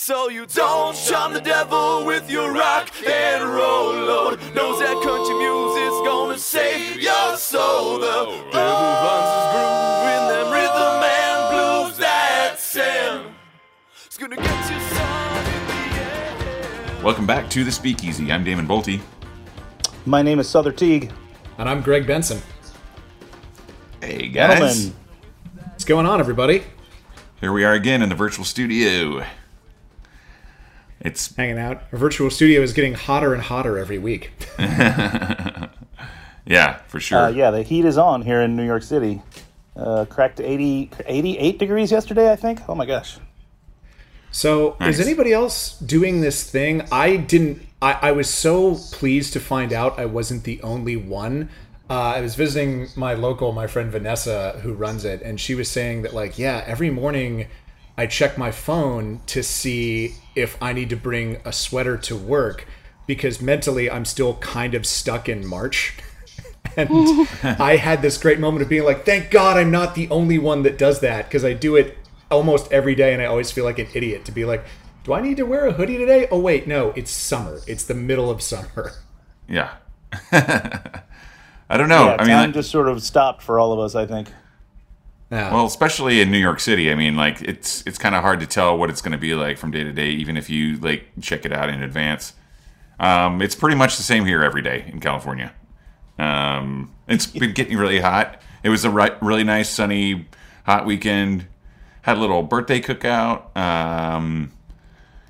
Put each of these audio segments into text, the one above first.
So you don't charm the devil with your rock and roll load. Knows that country music's gonna save your soul. The devil finds his groove in them rhythm and blues that Sam. It's gonna get you some in the end. Welcome back to the Speakeasy. I'm Damon Boelte. My name is Sother Teague. And I'm Greg Benson. Hey guys, Gentlemen, What's going on, everybody? here we are again in the virtual studio. It's Hanging out. Our virtual studio is getting hotter and hotter every week. yeah, for sure. uh, yeah, the heat is on here in New York City. Uh, cracked 80, 88 degrees yesterday, I think. Oh my gosh. So, Nice. is anybody else doing this thing? I didn't. I, I was so pleased to find out I wasn't the only one. Uh, I was visiting my local, my friend Vanessa, who runs it, and she was saying that, like, yeah, every morning I check my phone to see if I need to bring a sweater to work because mentally I'm still kind of stuck in March. and I had this great moment of being like, thank God I'm not the only one that does that because I do it almost every day and I always feel like an idiot to be like, do I need to wear a hoodie today? Oh, wait, no, it's summer. It's the middle of summer. yeah. I don't know. yeah, I mean, time like- just sort of stopped for all of us, I think. Yeah. well, especially in New York City. I mean, like it's it's kind of hard to tell what it's going to be like from day to day, even if you like check it out in advance. Um, it's pretty much the same here every day in California. Um, it's been getting really hot. It was a ri- really nice sunny hot weekend. Had a little birthday cookout. Um,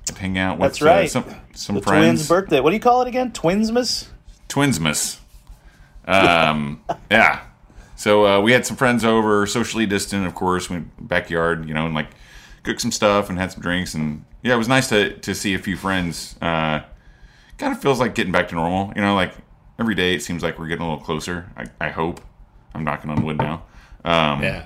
to hang out with That's right. uh, some some The friends. twins' birthday. What do you call it again? Twinsmas? Twinsmas. Um, yeah. So uh, we had some friends over, socially distant, of course. Went backyard, you know, and like cooked some stuff and had some drinks, and yeah, it was nice to to see a few friends. Uh, kind of feels like getting back to normal, you know, like every day it seems like we're getting a little closer. I, I hope. I'm knocking on wood now. Um, yeah.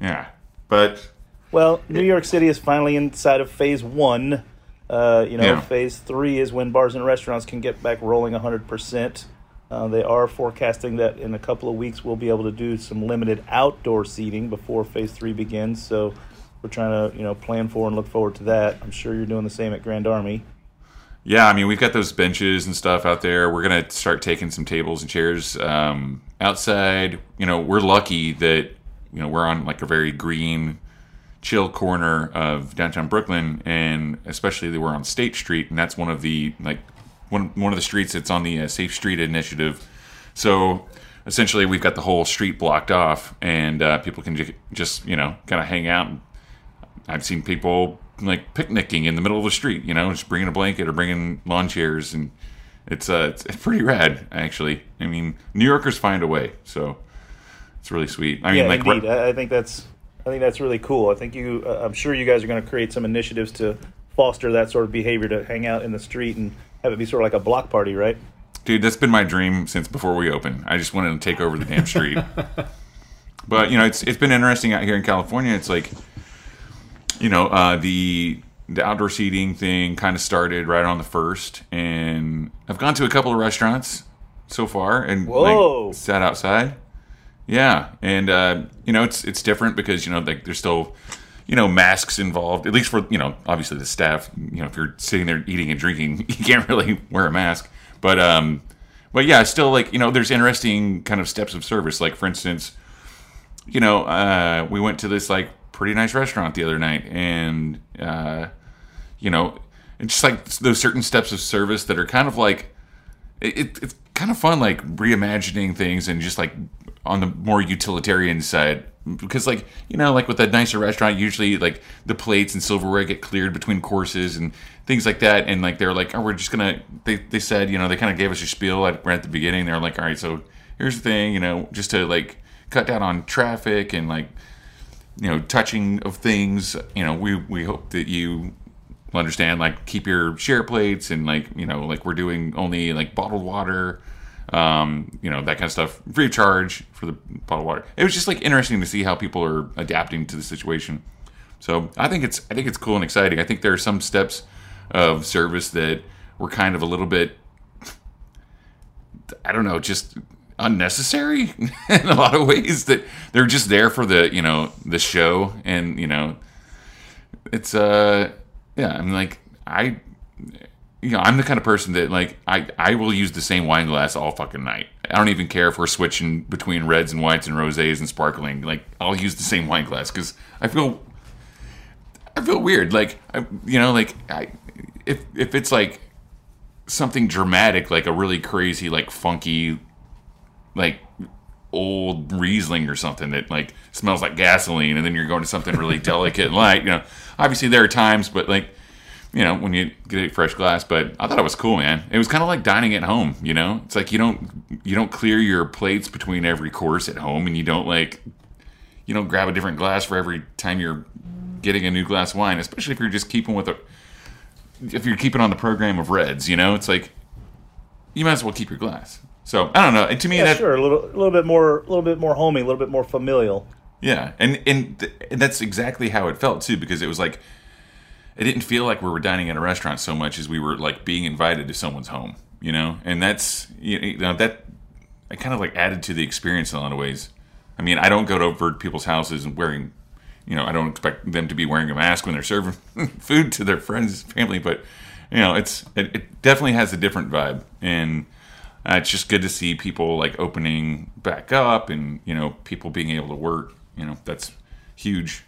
yeah, but Well, New York City is finally inside of phase one. Uh, you know, Yeah. phase three is when bars and restaurants can get back rolling 100%. Uh, they are forecasting that in a couple of weeks we'll be able to do some limited outdoor seating before phase three begins. So we're trying to, you know, plan for and look forward to that. I'm sure you're doing the same at Grand Army. Yeah, I mean, we've got those benches and stuff out there. We're gonna start taking some tables and chairs um, outside. You know, we're lucky that you know we're on like a very green, chill corner of downtown Brooklyn, and especially that we're on State Street, and that's one of the like one one of the streets that's on the uh, Safe Street Initiative. So essentially, we've got the whole street blocked off, and uh, people can ju- just you know kind of hang out. I've seen people like picnicking in the middle of the street, you know, just bringing a blanket or bringing lawn chairs, and it's uh, it's, it's pretty rad, actually. I mean, New Yorkers find a way, so it's really sweet. I mean, yeah, like, indeed. I, I think that's I think that's really cool. I think you. Uh, I'm sure you guys are going to create some initiatives to foster that sort of behavior to hang out in the street and have it be sort of like a block party, right? dude, that's been my dream since before we opened. I just wanted to take over the damn street. but you know, it's it's been interesting out here in California. It's like, you know, uh, the the outdoor seating thing kind of started right on the first, and I've gone to a couple of restaurants. so far, and Whoa. like sat outside. Yeah, and uh, you know it's it's different because you know like there's still you know masks involved. At least for you know obviously the staff. You know if you're sitting there eating and drinking, you can't really wear a mask. But um, but yeah, still like you know there's interesting kind of steps of service. Like for instance, you know uh, we went to this like pretty nice restaurant the other night, and uh, you know it's just like those certain steps of service that are kind of like it, it, it's kind of fun like reimagining things and just like on the more utilitarian side because like you know like with a nicer restaurant usually like the plates and silverware get cleared between courses and things like that. And like they're like oh we're just gonna they, they said you know they kind of gave us a spiel at, right at the beginning. They're like all right so here's the thing you know just to like cut down on traffic and like you know touching of things you know we we hope that you understand like keep your share plates and like you know like we're doing only like bottled water um you know that kind of stuff free of charge for the bottled water. It was just like interesting to see how people are adapting to the situation. So i think it's i think it's cool and exciting. I think there are some steps of service that were kind of a little bit i don't know just unnecessary in a lot of ways that they're just there for the you know the show and you know it's uh yeah i'm like i you know i'm the kind of person that like i i will use the same wine glass all fucking night. I don't even care if we're switching between reds and whites and rosés and sparkling. Like i'll use the same wine glass because i feel i feel weird. Like I, you know like i if if it's like something dramatic like a really crazy like funky like old Riesling or something that like smells like gasoline, and then you're going to something really delicate and light. You know, obviously there are times, but like you know when you get a fresh glass. But I thought it was cool, man. It was kind of like dining at home. You know, it's like you don't you don't clear your plates between every course at home, and you don't like you don't grab a different glass for every time you're getting a new glass of wine, especially if you're just keeping with a if you're keeping on the program of reds. You know, it's like you might as well keep your glass. So I don't know. And to me, Yeah, that sure. A little, a little bit more, a little bit more homey, a little bit more familial. Yeah, and and, th- and that's exactly how it felt too, because it was like it didn't feel like we were dining at a restaurant so much as we were like being invited to someone's home, you know, and that's you know that it kind of like added to the experience in a lot of ways. I mean, I don't go to over people's houses and wearing, you know, I don't expect them to be wearing a mask when they're serving food to their friends, family, but you know, it's it, it definitely has a different vibe, and uh, it's just good to see people like opening back up, and you know, people being able to work. You know, that's huge.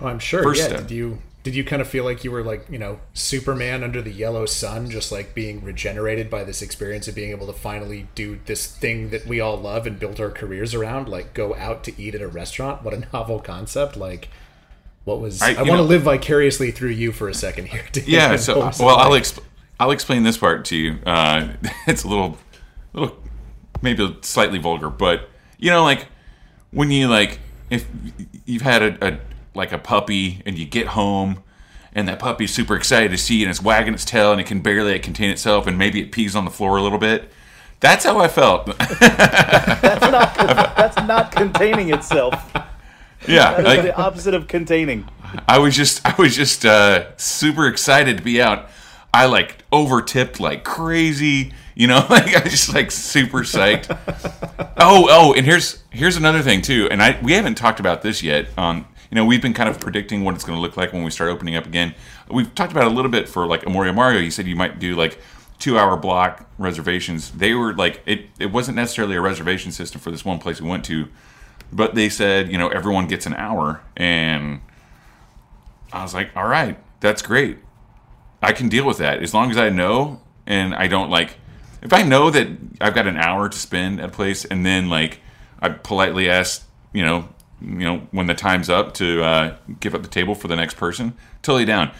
Oh, I'm sure. First yeah. step. Did you did you kind of feel like you were like you know Superman under the yellow sun, just like being regenerated by this experience of being able to finally do this thing that we all love and build our careers around, like go out to eat at a restaurant? What a novel concept! Like, what was? I- I, want know- to live vicariously through you for a second here. Yeah. So, well, I'll exp- I'll explain this part to you. Uh, it's a little, little, maybe slightly vulgar, but you know, like when you like if you've had a, a like a puppy and you get home and that puppy's super excited to see you and it's wagging its tail and it can barely contain itself and maybe it pees on the floor a little bit. That's how I felt. That's not that's not containing itself. yeah. Like- the opposite of containing. I was just I was just uh, super excited to be out. I like over tipped like crazy, you know, like I was just like super psyched. oh, oh, and here's here's another thing too, and I we haven't talked about this yet. On you know, we've been kind of predicting what it's going to look like when we start opening up again. We've talked about a little bit for like Amor y Amargo. You said you might do like two hour block reservations. They were like it. It wasn't necessarily a reservation system for this one place we went to, but they said you know everyone gets an hour and I was like, all right, that's great. I can deal with that as long as I know and I don't like. If I know that I've got an hour to spend at a place, and then like I politely ask, you know, you know when the time's up to uh, give up the table for the next person, totally down.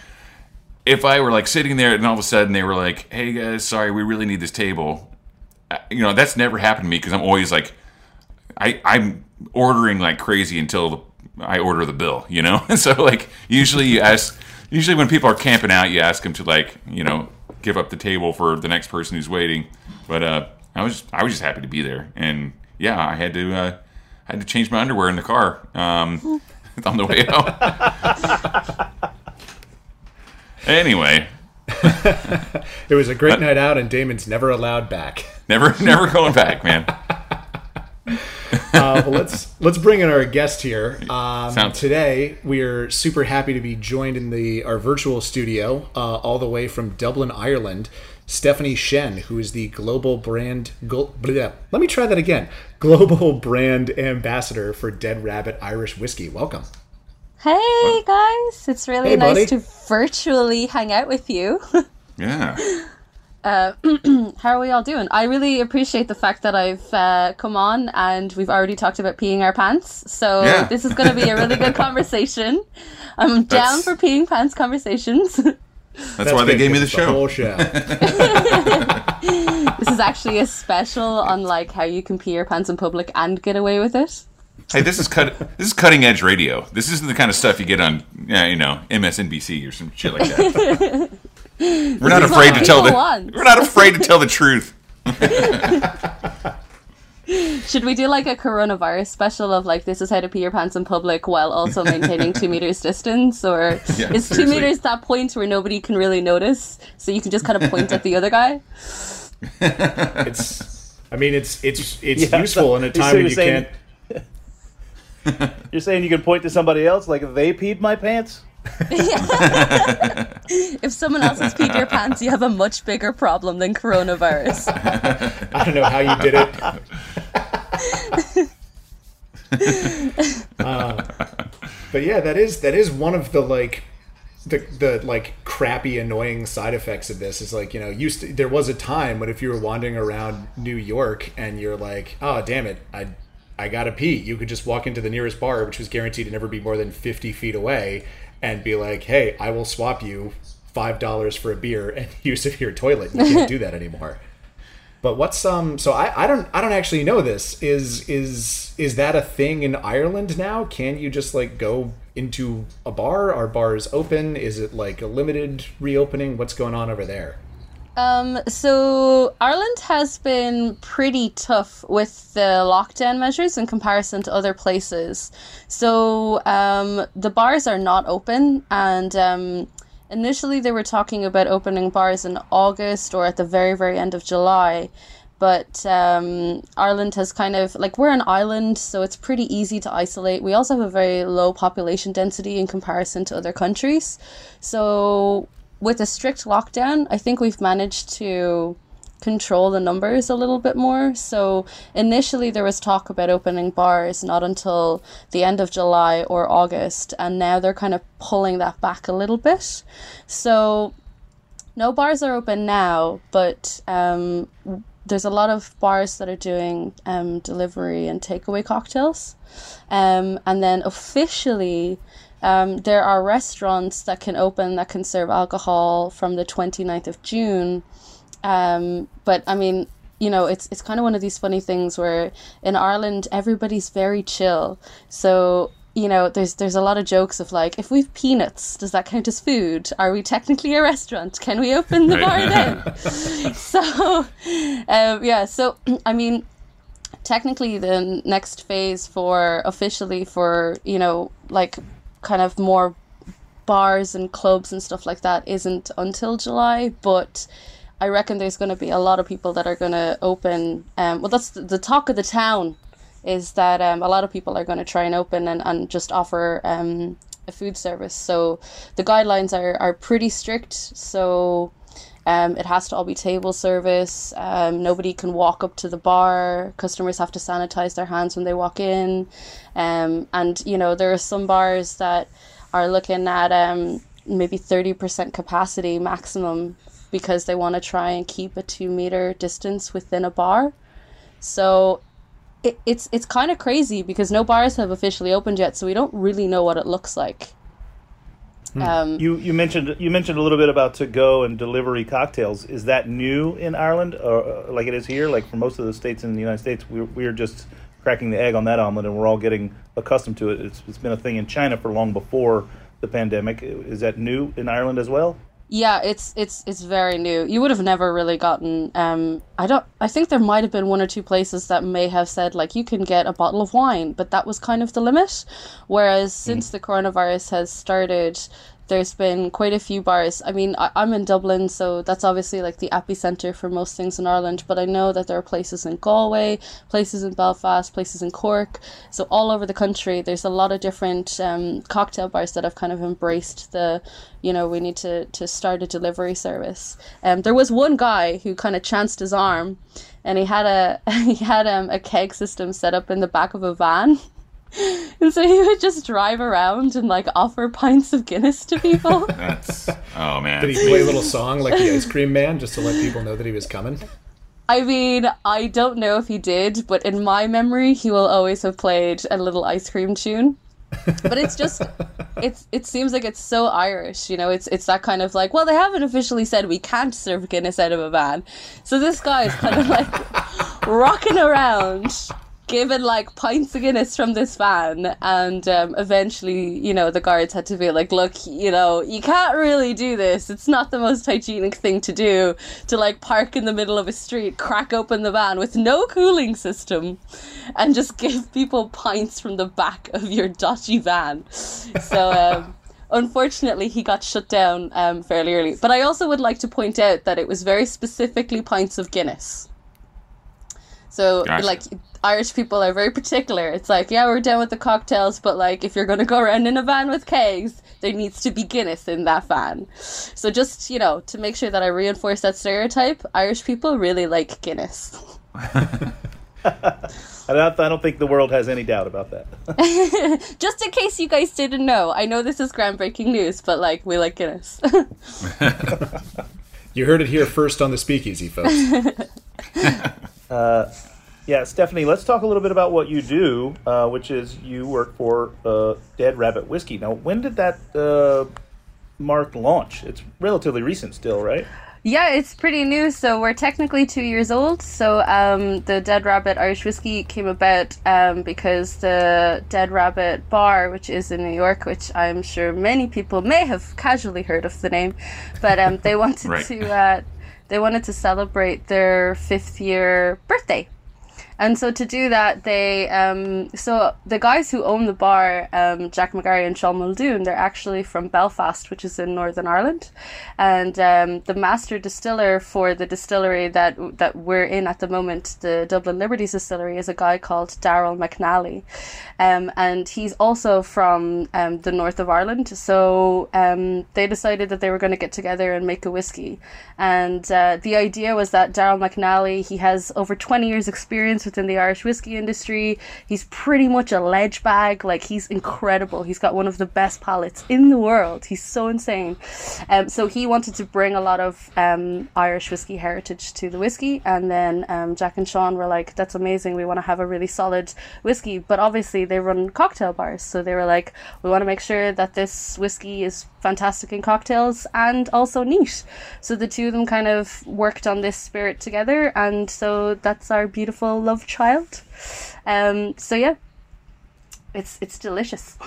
If I were like sitting there and all of a sudden they were like, "Hey guys, sorry, we really need this table," you know, that's never happened to me because I'm always like, I, I'm ordering like crazy until I order the bill, you know? And so, like, usually you ask, usually when people are camping out, you ask them to, like, you know, give up the table for the next person who's waiting. But uh, I was, I was just happy to be there. And yeah, I had to, uh, I had to change my underwear in the car um, on the way out. anyway, It was a great night out, and Damon's never allowed back. Never, never going back, man. Uh, well, let's let's bring in our guest here. Um, today, we are super happy to be joined in the our virtual studio, uh, all the way from Dublin, Ireland. Stephanie Shen, who is the global brand. Gl- bleh, let me try that again. Global brand ambassador for Dead Rabbit Irish Whiskey. Welcome. Hey guys, it's really Hey, buddy. nice to virtually hang out with you. Yeah. How are we all doing? I really appreciate the fact that I've uh, come on and we've already talked about peeing our pants. So Yeah. this is going to be a really good conversation. I'm down That's- for peeing pants conversations. That's, why they gave me the show. whole show. this is actually a special on like how you can pee your pants in public and get away with it. Hey, this is cut. This is cutting edge radio. This isn't the kind of stuff you get on, yeah, you know, MSNBC or some shit like that. We're not afraid to tell the. want. We're not afraid to tell the truth. Should we do like a coronavirus special of like this is how to pee your pants in public while also maintaining two meters distance? Or Yeah, is two meters that point where nobody can really notice? So you can just kind of point at the other guy? It's. I mean, it's it's it's Yeah, useful in a so time you're when you saying- can't. You're saying you can point to somebody else like they peed my pants? If someone else has peed your pants, you have a much bigger problem than coronavirus. I don't know how you did it. Uh, but yeah, that is that is one of the like the the like crappy annoying side effects of this is like you know used to, there was a time when if you were wandering around New York and you're like oh damn it I I gotta pee you could just walk into the nearest bar which was guaranteed to never be more than 50 feet away and be like hey I will swap you five dollars for a beer and use of your toilet you can't do that anymore but what's um? So I, I don't I don't actually know this. Is is is that a thing in Ireland now? Can you just like go into a bar? Are bars open? Is it like a limited reopening? What's going on over there? Um, so Ireland has been pretty tough with the lockdown measures in comparison to other places. So um, the bars are not open, and um, initially they were talking about opening bars in August or at the very very end of July. But um, Ireland has kind of like we're an island, so it's pretty easy to isolate. We also have a very low population density in comparison to other countries. So with a strict lockdown, I think we've managed to control the numbers a little bit more. So initially there was talk about opening bars not until the end of July or August, and now they're kind of pulling that back a little bit. So no bars are open now, but um, there's a lot of bars that are doing um, delivery and takeaway cocktails. Um, and then officially, um, there are restaurants that can open that can serve alcohol from the 29th of June. Um, but I mean, you know, it's it's kind of one of these funny things where in Ireland everybody's very chill. So you know, there's there's a lot of jokes of like, if we've peanuts, does that count as food? Are we technically a restaurant? Can we open the bar then? so, um, yeah. So I mean, technically, the next phase for officially for you know like kind of more bars and clubs and stuff like that isn't until July, but I reckon there's going to be a lot of people that are going to open. Um, well, that's the, the talk of the town is that um, a lot of people are going to try and open and, and just offer um, a food service. So the guidelines are, are pretty strict. So um, it has to all be table service. Um, nobody can walk up to the bar. Customers have to sanitize their hands when they walk in. Um, and, you know, there are some bars that are looking at um, maybe 30% capacity maximum because they want to try and keep a two meter distance within a bar. So it, it's it's kind of crazy because no bars have officially opened yet, so we don't really know what it looks like. Um, You you mentioned you mentioned a little bit about to go and delivery cocktails. Is that new in Ireland, or uh, like it is here? Like for most of the states in the United States, we're we're just cracking the egg on that omelet, and we're all getting accustomed to it. It's it's been a thing in China for long before the pandemic. Is that new in Ireland as well? Yeah, it's it's it's very new. You would have never really gotten. Um, I don't. I think there might have been one or two places that may have said like you can get a bottle of wine, but that was kind of the limit. Whereas since the coronavirus has started, there's been quite a few bars. I mean, I, I'm in Dublin, so that's obviously like the epicenter for most things in Ireland. But I know that there are places in Galway, places in Belfast, places in Cork. So all over the country, there's a lot of different um, cocktail bars that have kind of embraced the, you know, we need to to start a delivery service. Um, there was one guy who kind of chanced his arm, and he had a he had um, a keg system set up in the back of a van. And so he would just drive around and like offer pints of Guinness to people. That's oh man. Did he play a little song like the Ice Cream Man just to let people know that he was coming? I mean, I don't know if he did, but in my memory, he will always have played a little ice cream tune. But it's just, it's it seems like it's so Irish, you know. It's it's that kind of like, well, they haven't officially said we can't serve Guinness out of a van, so this guy is kind of like rocking around given like pints of Guinness from this van, and um, eventually, you know, the guards had to be like, "Look, you know, you can't really do this. It's not the most hygienic thing to do to like park in the middle of a street, crack open the van with no cooling system, and just give people pints from the back of your dodgy van." So. Um, unfortunately, he got shut down um, fairly early. But I also would like to point out that it was very specifically pints of Guinness. So, Gotcha. like, Irish people are very particular. It's like, yeah, we're down with the cocktails, but like, if you're going to go around in a van with kegs, there needs to be Guinness in that van. So, just, you know, to make sure that I reinforce that stereotype, Irish people really like Guinness. I don't, I don't think the world has any doubt about that. Just in case you guys didn't know, I know this is groundbreaking news, but like, we like Guinness. You heard it here first on the Speakeasy, folks. Yeah, Stephanie, let's talk a little bit about what you do, uh, which is you work for uh, Dead Rabbit Whiskey. Now, when did that uh, mark launch? It's relatively recent still, right? Yeah, it's pretty new. So we're technically two years old. So um, the Dead Rabbit Irish Whiskey came about um, because the Dead Rabbit Bar, which is in New York, which I'm sure many people may have casually heard of the name, but um, they wanted Right. to uh, they wanted to celebrate their fifth year birthday. And so to do that, they um, so the guys who own the bar, um, Jack McGarry and Sean Muldoon, they're actually from Belfast, which is in Northern Ireland, and um, the master distiller for the distillery that that we're in at the moment, the Dublin Liberties Distillery, is a guy called Daryl McNally, um, and he's also from um, the north of Ireland. So um, they decided that they were going to get together and make a whiskey, and uh, the idea was that Daryl McNally he has over twenty years experience within the Irish whiskey industry. He's pretty much a ledge bag. Like he's incredible. He's got one of the best palates in the world. He's so insane. Um, so he wanted to bring a lot of um, Irish whiskey heritage to the whiskey, and then um, Jack and Sean were like, "That's amazing. We want to have a really solid whiskey." But obviously, they run cocktail bars, so they were like, "We want to make sure that this whiskey is fantastic in cocktails and also neat." So the two of them kind of worked on this spirit together, and so that's our beautiful love child. Um, so yeah, it's it's delicious.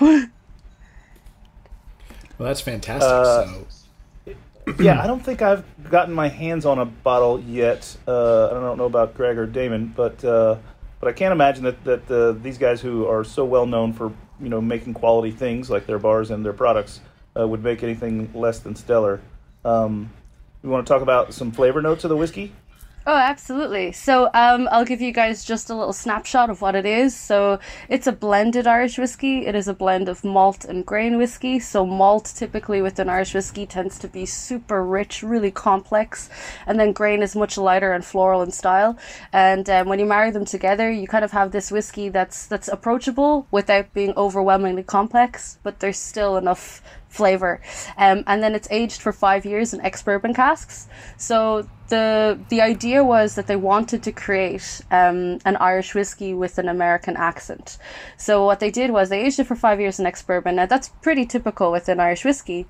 Well, that's fantastic. Uh, so, yeah, I don't think I've gotten my hands on a bottle yet. Uh, I don't know about Greg or Damon, but uh, but I can't imagine that that uh, these guys who are so well known for you know making quality things like their bars and their products uh, would make anything less than stellar. Um, we want to talk about some flavor notes of the whiskey. Oh, absolutely. So, um, I'll give you guys just a little snapshot of what it is. So, it's a blended Irish whiskey. It is a blend of malt and grain whiskey. So, malt typically with an Irish whiskey tends to be super rich, really complex, and then grain is much lighter and floral in style. And um, when you marry them together, you kind of have this whiskey that's that's approachable without being overwhelmingly complex, but there's still enough flavor. Um, and then it's aged for five years in ex bourbon casks. So the the idea was that they wanted to create um, an Irish whiskey with an American accent. So what they did was they aged it for five years in ex bourbon. Now that's pretty typical within Irish whiskey.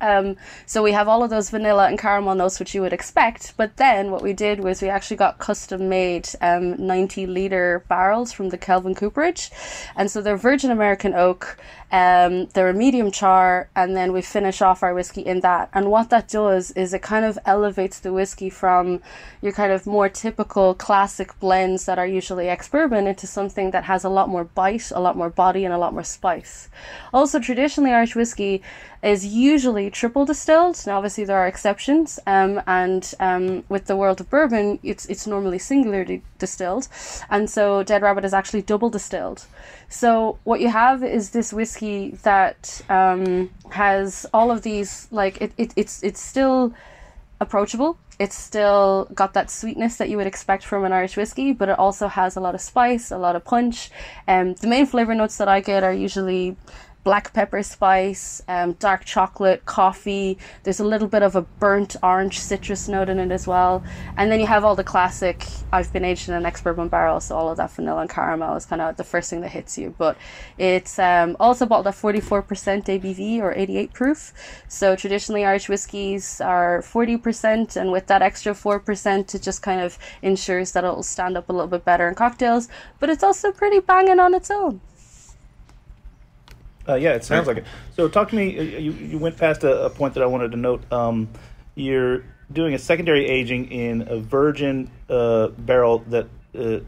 Um, so we have all of those vanilla and caramel notes, which you would expect. But then what we did was we actually got custom made um, 90 liter barrels from the Kelvin Cooperage. And so they're virgin American oak. Um, they're a medium char, and then we finish off our whiskey in that. And what that does is it kind of elevates the whiskey from your kind of more typical classic blends that are usually ex bourbon into something that has a lot more bite, a lot more body, and a lot more spice. Also, traditionally, Irish whiskey is usually triple distilled. Now, obviously, there are exceptions, um, and um, with the world of bourbon, it's it's normally singularly distilled, and so Dead Rabbit is actually double distilled. So what you have is this whiskey that um, has all of these like it, it it's it's still approachable. It's still got that sweetness that you would expect from an Irish whiskey, but it also has a lot of spice, a lot of punch. And um, the main flavor notes that I get are usually black pepper spice, um, dark chocolate, coffee. There's a little bit of a burnt orange citrus note in it as well. And then you have all the classic, I've been aged in an ex bourbon barrel, so all of that vanilla and caramel is kind of the first thing that hits you. But it's um, also bottled at 44% ABV or 88 proof. So traditionally, Irish whiskies are 40%, and with that extra 4%, it just kind of ensures that it'll stand up a little bit better in cocktails. But it's also pretty banging on its own. Uh, yeah, it sounds like it. So, talk to me. Uh, you, you went past a, a point that I wanted to note. Um, you're doing a secondary aging in a virgin uh, barrel that uh,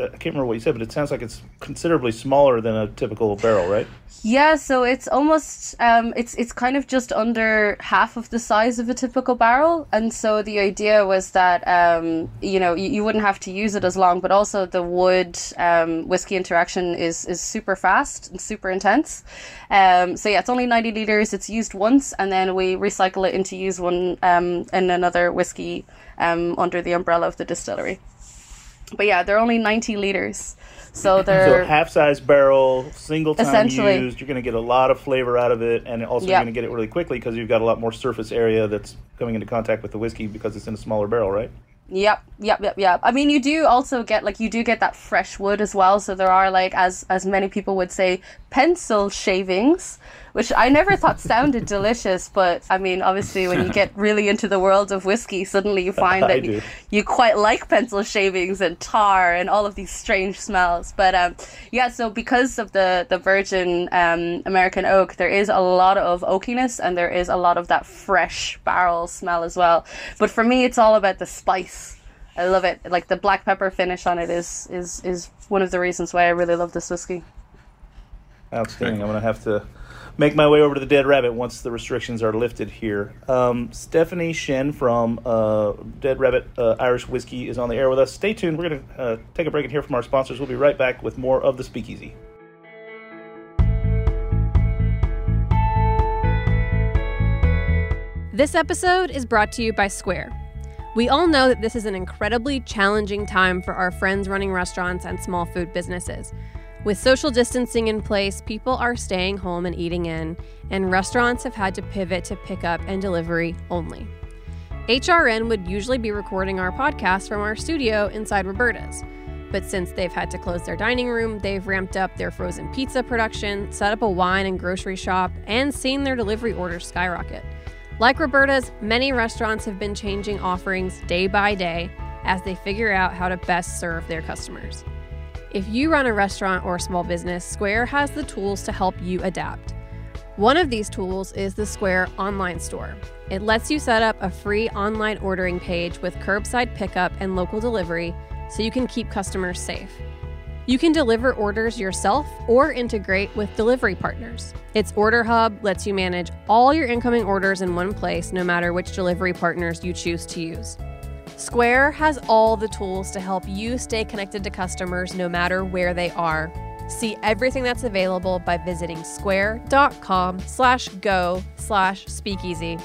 I can't remember what you said, but it sounds like it's considerably smaller than a typical barrel, right? Yeah, so it's almost um, it's it's kind of just under half of the size of a typical barrel, and so the idea was that um, you know you, you, wouldn't have to use it as long, but also the wood um, whiskey interaction is is super fast and super intense. Um, so yeah, it's only ninety liters. It's used once, and then we recycle it into use one um, in another whiskey um, under the umbrella of the distillery. But yeah, they're only 90 liters. So they're so half size barrel, single time used. You're going to get a lot of flavor out of it, and also yep. you're going to get it really quickly because you've got a lot more surface area that's coming into contact with the whiskey because it's in a smaller barrel, right? Yep, yep, yep, yep. I mean, you do also get like you do get that fresh wood as well. So there are like as as many people would say, pencil shavings which I never thought sounded delicious. But I mean, obviously, when you get really into the world of whiskey, suddenly you find that you, you, quite like pencil shavings and tar and all of these strange smells. But um, yeah, so because of the the virgin um, American oak, there is a lot of oakiness and there is a lot of that fresh barrel smell as well. But for me, it's all about the spice. I love it. Like the black pepper finish on it is is is one of the reasons why I really love this whiskey. Outstanding. I'm gonna have to make my way over to the Dead Rabbit once the restrictions are lifted here. Um, Stephanie Shen from uh, Dead Rabbit uh, Irish Whiskey is on the air with us. Stay tuned. We're going to uh, take a break and hear from our sponsors. We'll be right back with more of the Speakeasy. This episode is brought to you by Square. We all know that this is an incredibly challenging time for our friends running restaurants and small food businesses. With social distancing in place, people are staying home and eating in, and restaurants have had to pivot to pickup and delivery only. HRN would usually be recording our podcast from our studio inside Roberta's. But since they've had to close their dining room, they've ramped up their frozen pizza production, set up a wine and grocery shop, and seen their delivery orders skyrocket. Like Roberta's, many restaurants have been changing offerings day by day as they figure out how to best serve their customers. If you run a restaurant or small business, Square has the tools to help you adapt. One of these tools is the Square online store. It lets you set up a free online ordering page with curbside pickup and local delivery so you can keep customers safe. You can deliver orders yourself or integrate with delivery partners. Its Order Hub lets you manage all your incoming orders in one place, no matter which delivery partners you choose to use. Square has all the tools to help you stay connected to customers no matter where they are. See everything that's available by visiting square.com slash go slash speakeasy.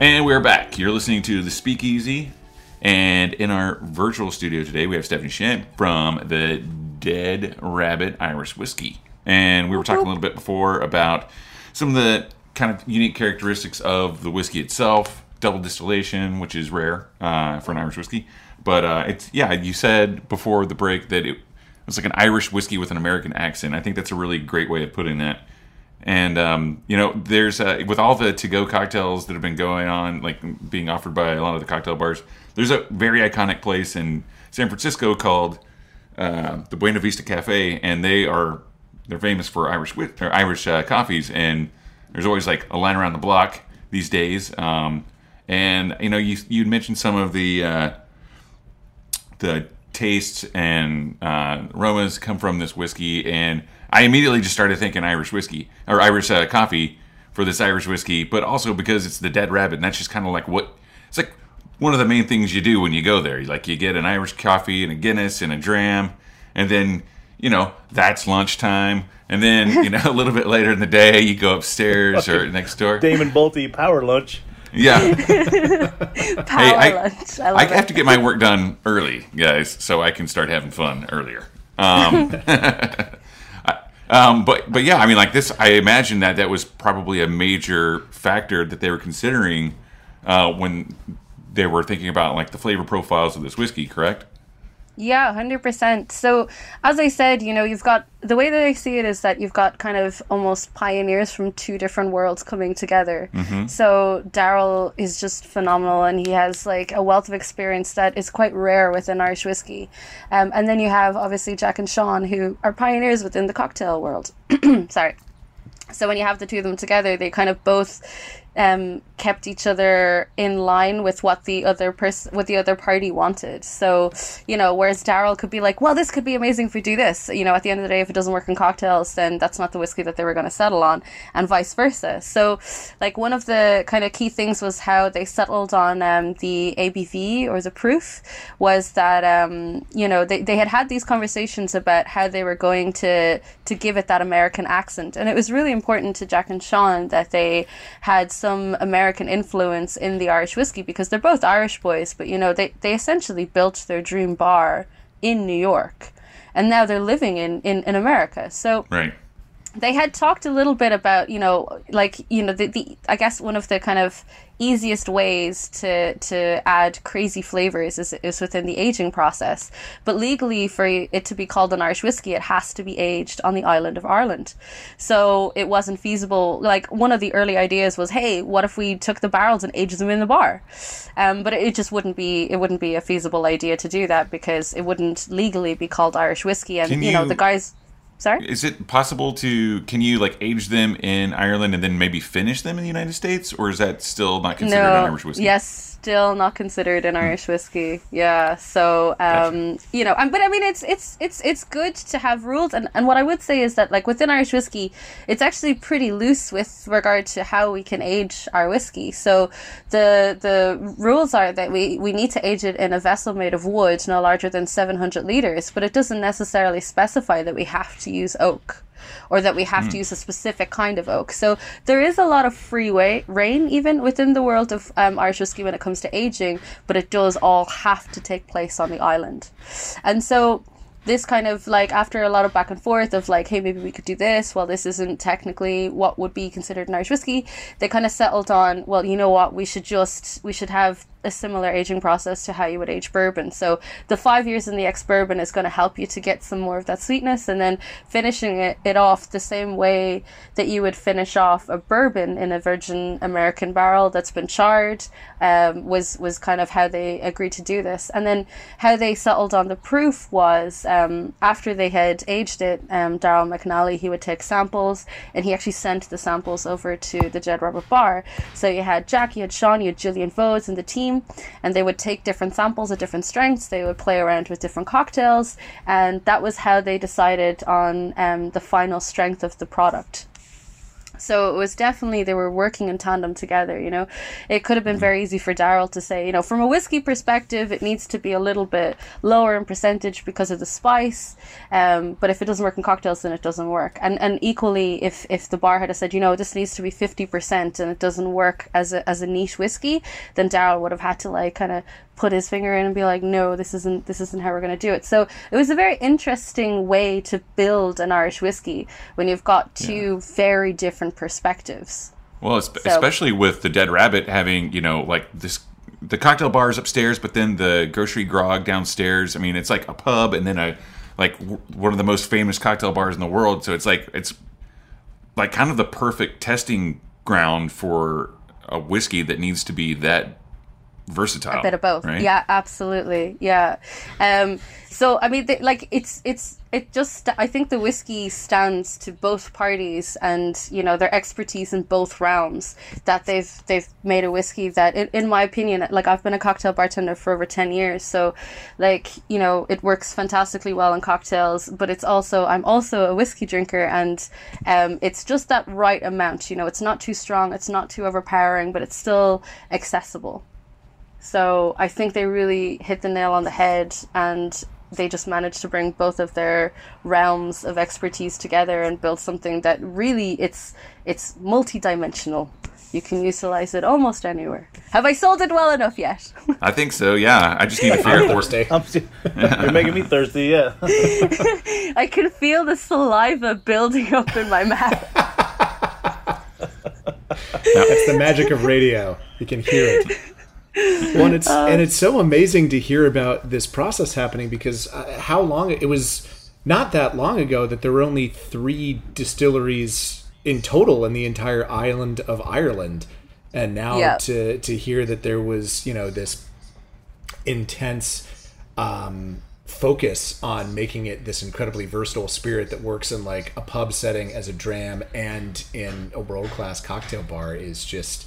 And we're back. You're listening to The Speakeasy. And in our virtual studio today, we have Stephanie Shen from the Dead Rabbit Irish Whiskey. And we were talking a little bit before about some of the kind of unique characteristics of the whiskey itself. Double distillation, which is rare uh, for an Irish whiskey, but uh, it's yeah. You said before the break that it it's like an Irish whiskey with an American accent. I think that's a really great way of putting that. And um, you know, there's uh, with all the to-go cocktails that have been going on, like being offered by a lot of the cocktail bars. There's a very iconic place in San Francisco called uh, the Buena Vista Cafe, and they are they're famous for Irish whi- or Irish uh, coffees. And there's always like a line around the block these days. Um, and you know, you you mentioned some of the uh, the tastes and uh, aromas come from this whiskey, and I immediately just started thinking Irish whiskey or Irish uh, coffee for this Irish whiskey, but also because it's the Dead Rabbit, and that's just kind of like what it's like. One of the main things you do when you go there, like you get an Irish coffee and a Guinness and a dram, and then you know that's lunchtime, and then you know a little bit later in the day you go upstairs or next door. Damon Boelte power lunch. Yeah, Power I- lunch. I I have to get my work done early, guys, so I can start having fun earlier. Um, um, but but yeah, I mean, like this, I imagine that that was probably a major factor that they were considering uh, when they were thinking about like the flavor profiles of this whiskey. Correct? Yeah, 100%. So, as I said, you know, you've got the way that I see it is that you've got kind of almost pioneers from two different worlds coming together. So, Daryl is just phenomenal and he has like a wealth of experience that is quite rare within Irish whiskey. Um, and then you have obviously Jack and Sean, who are pioneers within the cocktail world. Sorry. So, when you have the two of them together, they kind of both um, kept each other in line with what the other person, what the other party wanted. So, you know, whereas Daryl could be like, "Well, this could be amazing if we do this." You know, at the end of the day, if it doesn't work in cocktails, then that's not the whiskey that they were going to settle on, and vice versa. So, like one of the kind of key things was how they settled on um, the ABV or the proof was that um, you know they, they had had these conversations about how they were going to to give it that American accent, and it was really important to Jack and Sean that they had some American influence in the Irish whiskey because they're both Irish boys, but you know they they essentially built their dream bar in New York, and now they're living in in, in America. So Right. They had talked a little bit about you know like you know the, the i guess one of the kind of easiest ways to to add crazy flavors is, is within the aging process. But legally for it to be called an irish whiskey it has to be aged on the island of ireland. So it wasn't feasible. Like one of the early ideas was hey what if we took the barrels and aged them in the bar? Um, but it just wouldn't be it wouldn't be a feasible idea to do that because it wouldn't legally be called irish whiskey. And Can you know the guys sorry Is it possible to? Can you like age them in Ireland and then maybe finish them in the United States, or is that still not considered an Irish whiskey? Yes, still not considered an Irish whiskey. Yeah. So um, you know, um, but I mean it's it's it's it's good to have rules and, and what I would say is that like within Irish whiskey, it's actually pretty loose with regard to how we can age our whiskey. So the the rules are that we, we need to age it in a vessel made of wood no larger than seven hundred liters, but it doesn't necessarily specify that we have to use oak or that we have to use a specific kind of oak. So there is a lot of free way, reign even within the world of um, Irish whiskey when it comes to aging, but it does all have to take place on the island. And so this kind of like after a lot of back and forth of like, hey, maybe we could do this. Well, this isn't technically what would be considered an Irish whiskey. They kind of settled on, well, you know what, we should just we should have a similar aging process to how you would age bourbon. So the five years in the ex bourbon is going to help you to get some more of that sweetness, and then finishing it, it off the same way that you would finish off a bourbon in a virgin American barrel that's been charred um, was was kind of how they agreed to do this. And then how they settled on the proof was um, after they had aged it, um, Daryl McNally he would take samples, and he actually sent the samples over to the Dead Rabbit Bar. So you had Jack, you had Sean, you had Jillian Vose and the team, and they would take different samples at different strengths. They would play around with different cocktails, and that was how they decided on um, the final strength of the product. So it was definitely they were working in tandem together. You know, it could have been very easy for Daryl to say, you know, from a whiskey perspective, it needs to be a little bit lower in percentage because of the spice. Um, but if it doesn't work in cocktails, then it doesn't work. And and equally, if if the bar had said, you know, this needs to be fifty percent and it doesn't work as a as a niche whiskey, then Daryl would have had to like kind of put his finger in and be like, no, this isn't this isn't how we're going to do it. So it was a very interesting way to build an Irish whiskey when you've got two very different perspectives. Well, esp- especially with the Dead Rabbit having, you know, like this, the cocktail bars upstairs, but then the grocery grog downstairs. I mean, it's like a pub and then a like w- one of the most famous cocktail bars in the world. So it's like it's like kind of the perfect testing ground for a whiskey that needs to be that versatile. a bit of both right? yeah absolutely yeah um so i mean like it's it's it just i think the whiskey stands to both parties and you know their expertise in both realms that they've they've made a whiskey that in, in my opinion like i've been a cocktail bartender for over 10 years so like you know it works fantastically well in cocktails but it's also i'm also a whiskey drinker and um it's just that right amount you know it's not too strong it's not too overpowering but it's still accessible so I think they really hit the nail on the head and they just managed to bring both of their realms of expertise together and build something that really it's it's multi-dimensional. You can utilize it almost anywhere. Have I sold it well enough yet? I think so. Yeah, I just need to figure out. Thursday. You're making me thirsty. Yeah. I can feel the saliva building up in my mouth. That's the magic of radio. You can hear it. Well, and it's and it's so amazing to hear about this process happening because uh, how long it was not that long ago that there were only three distilleries in total in the entire island of Ireland, and now Yeah. to to hear that there was you know this intense um, focus on making it this incredibly versatile spirit that works in like a pub setting as a dram and in a world class cocktail bar is just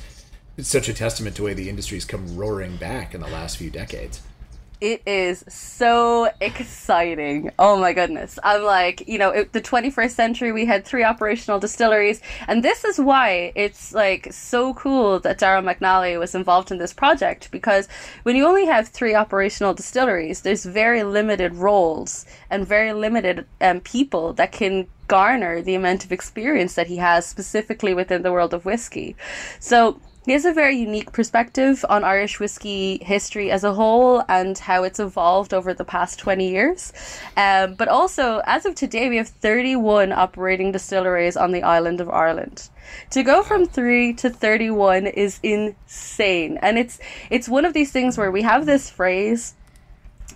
it's such a testament to the way the industry's come roaring back in the last few decades. It is so exciting. Oh my goodness. I'm like, you know, it, the 21st century, we had three operational distilleries. And this is why it's like so cool that Darryl McNally was involved in this project because when you only have three operational distilleries, there's very limited roles and very limited um, people that can garner the amount of experience that he has specifically within the world of whiskey. So, he has a very unique perspective on Irish whiskey history as a whole and how it's evolved over the past 20 years. Um, but also, as of today, we have 31 operating distilleries on the island of Ireland. To go from three to 31 is insane. And it's, it's one of these things where we have this phrase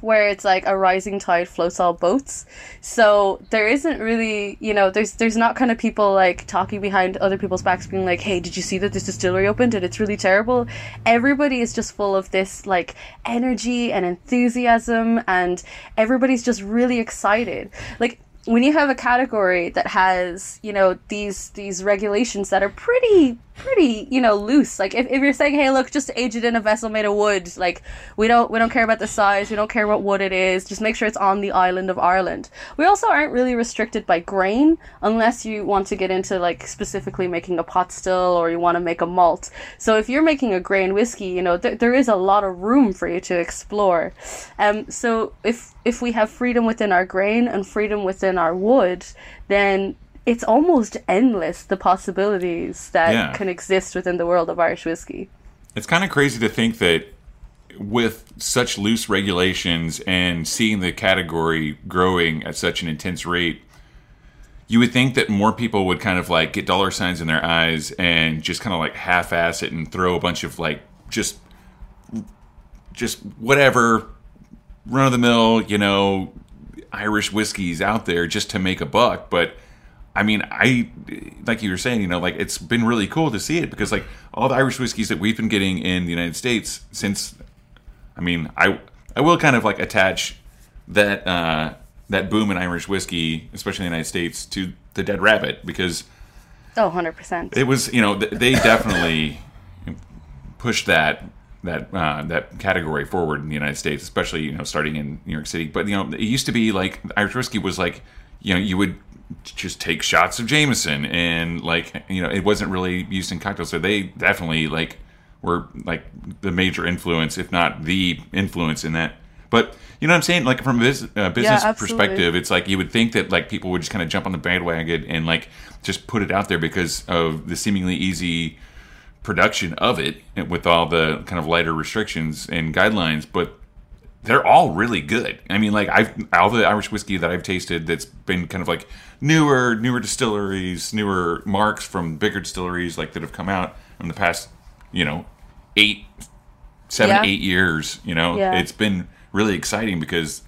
where it's like a rising tide floats all boats. So there isn't really, you know, there's there's not kind of people like talking behind other people's backs being like, "Hey, did you see that this distillery opened and it's really terrible?" Everybody is just full of this like energy and enthusiasm and everybody's just really excited. Like when you have a category that has, you know, these these regulations that are pretty pretty, you know, loose. Like if, if you're saying, hey, look, just age it in a vessel made of wood, like we don't we don't care about the size, we don't care what wood it is, just make sure it's on the island of Ireland. We also aren't really restricted by grain unless you want to get into like specifically making a pot still or you want to make a malt. So if you're making a grain whiskey, you know, th- there is a lot of room for you to explore. Um so if if we have freedom within our grain and freedom within our wood, then it's almost endless the possibilities that Yeah. can exist within the world of Irish whiskey. It's kind of crazy to think that with such loose regulations and seeing the category growing at such an intense rate, you would think that more people would kind of like get dollar signs in their eyes and just kind of like half ass it and throw a bunch of like just just whatever run of the mill, you know, Irish whiskeys out there just to make a buck, but I mean, I like you were saying, you know, like it's been really cool to see it because like all the Irish whiskeys that we've been getting in the United States since, I mean, I I will kind of like attach that uh, that boom in Irish whiskey, especially in the United States, to the Dead Rabbit because Oh, 100%. it was you know they definitely pushed that that uh, that category forward in the United States, especially you know starting in New York City. But you know it used to be like Irish whiskey was like you know you would just take shots of Jameson and like you know it wasn't really used in cocktails. So they definitely like were like the major influence, if not the influence in that. But you know what I'm saying? Like from a bus- uh, business absolutely. perspective, it's like you would think that like people would just kind of jump on the bandwagon and like just put it out there because of the seemingly easy production of it with all the kind of lighter restrictions and guidelines. But they're all really good. I mean, like I've all the Irish whiskey that I've tasted that's been kind of like newer, newer distilleries, newer marks from bigger distilleries, like that have come out in the past, you know, eight, seven, Yeah. eight years. You know, Yeah. it's been really exciting because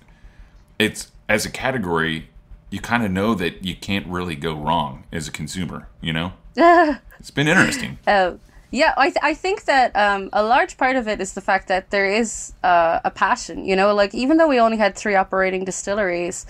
it's as a category, you kind of know that you can't really go wrong as a consumer. You know, it's been interesting. Uh, yeah, I, th- I think that um, a large part of it is the fact that there is uh, a passion. You know, like even though we only had three operating distilleries,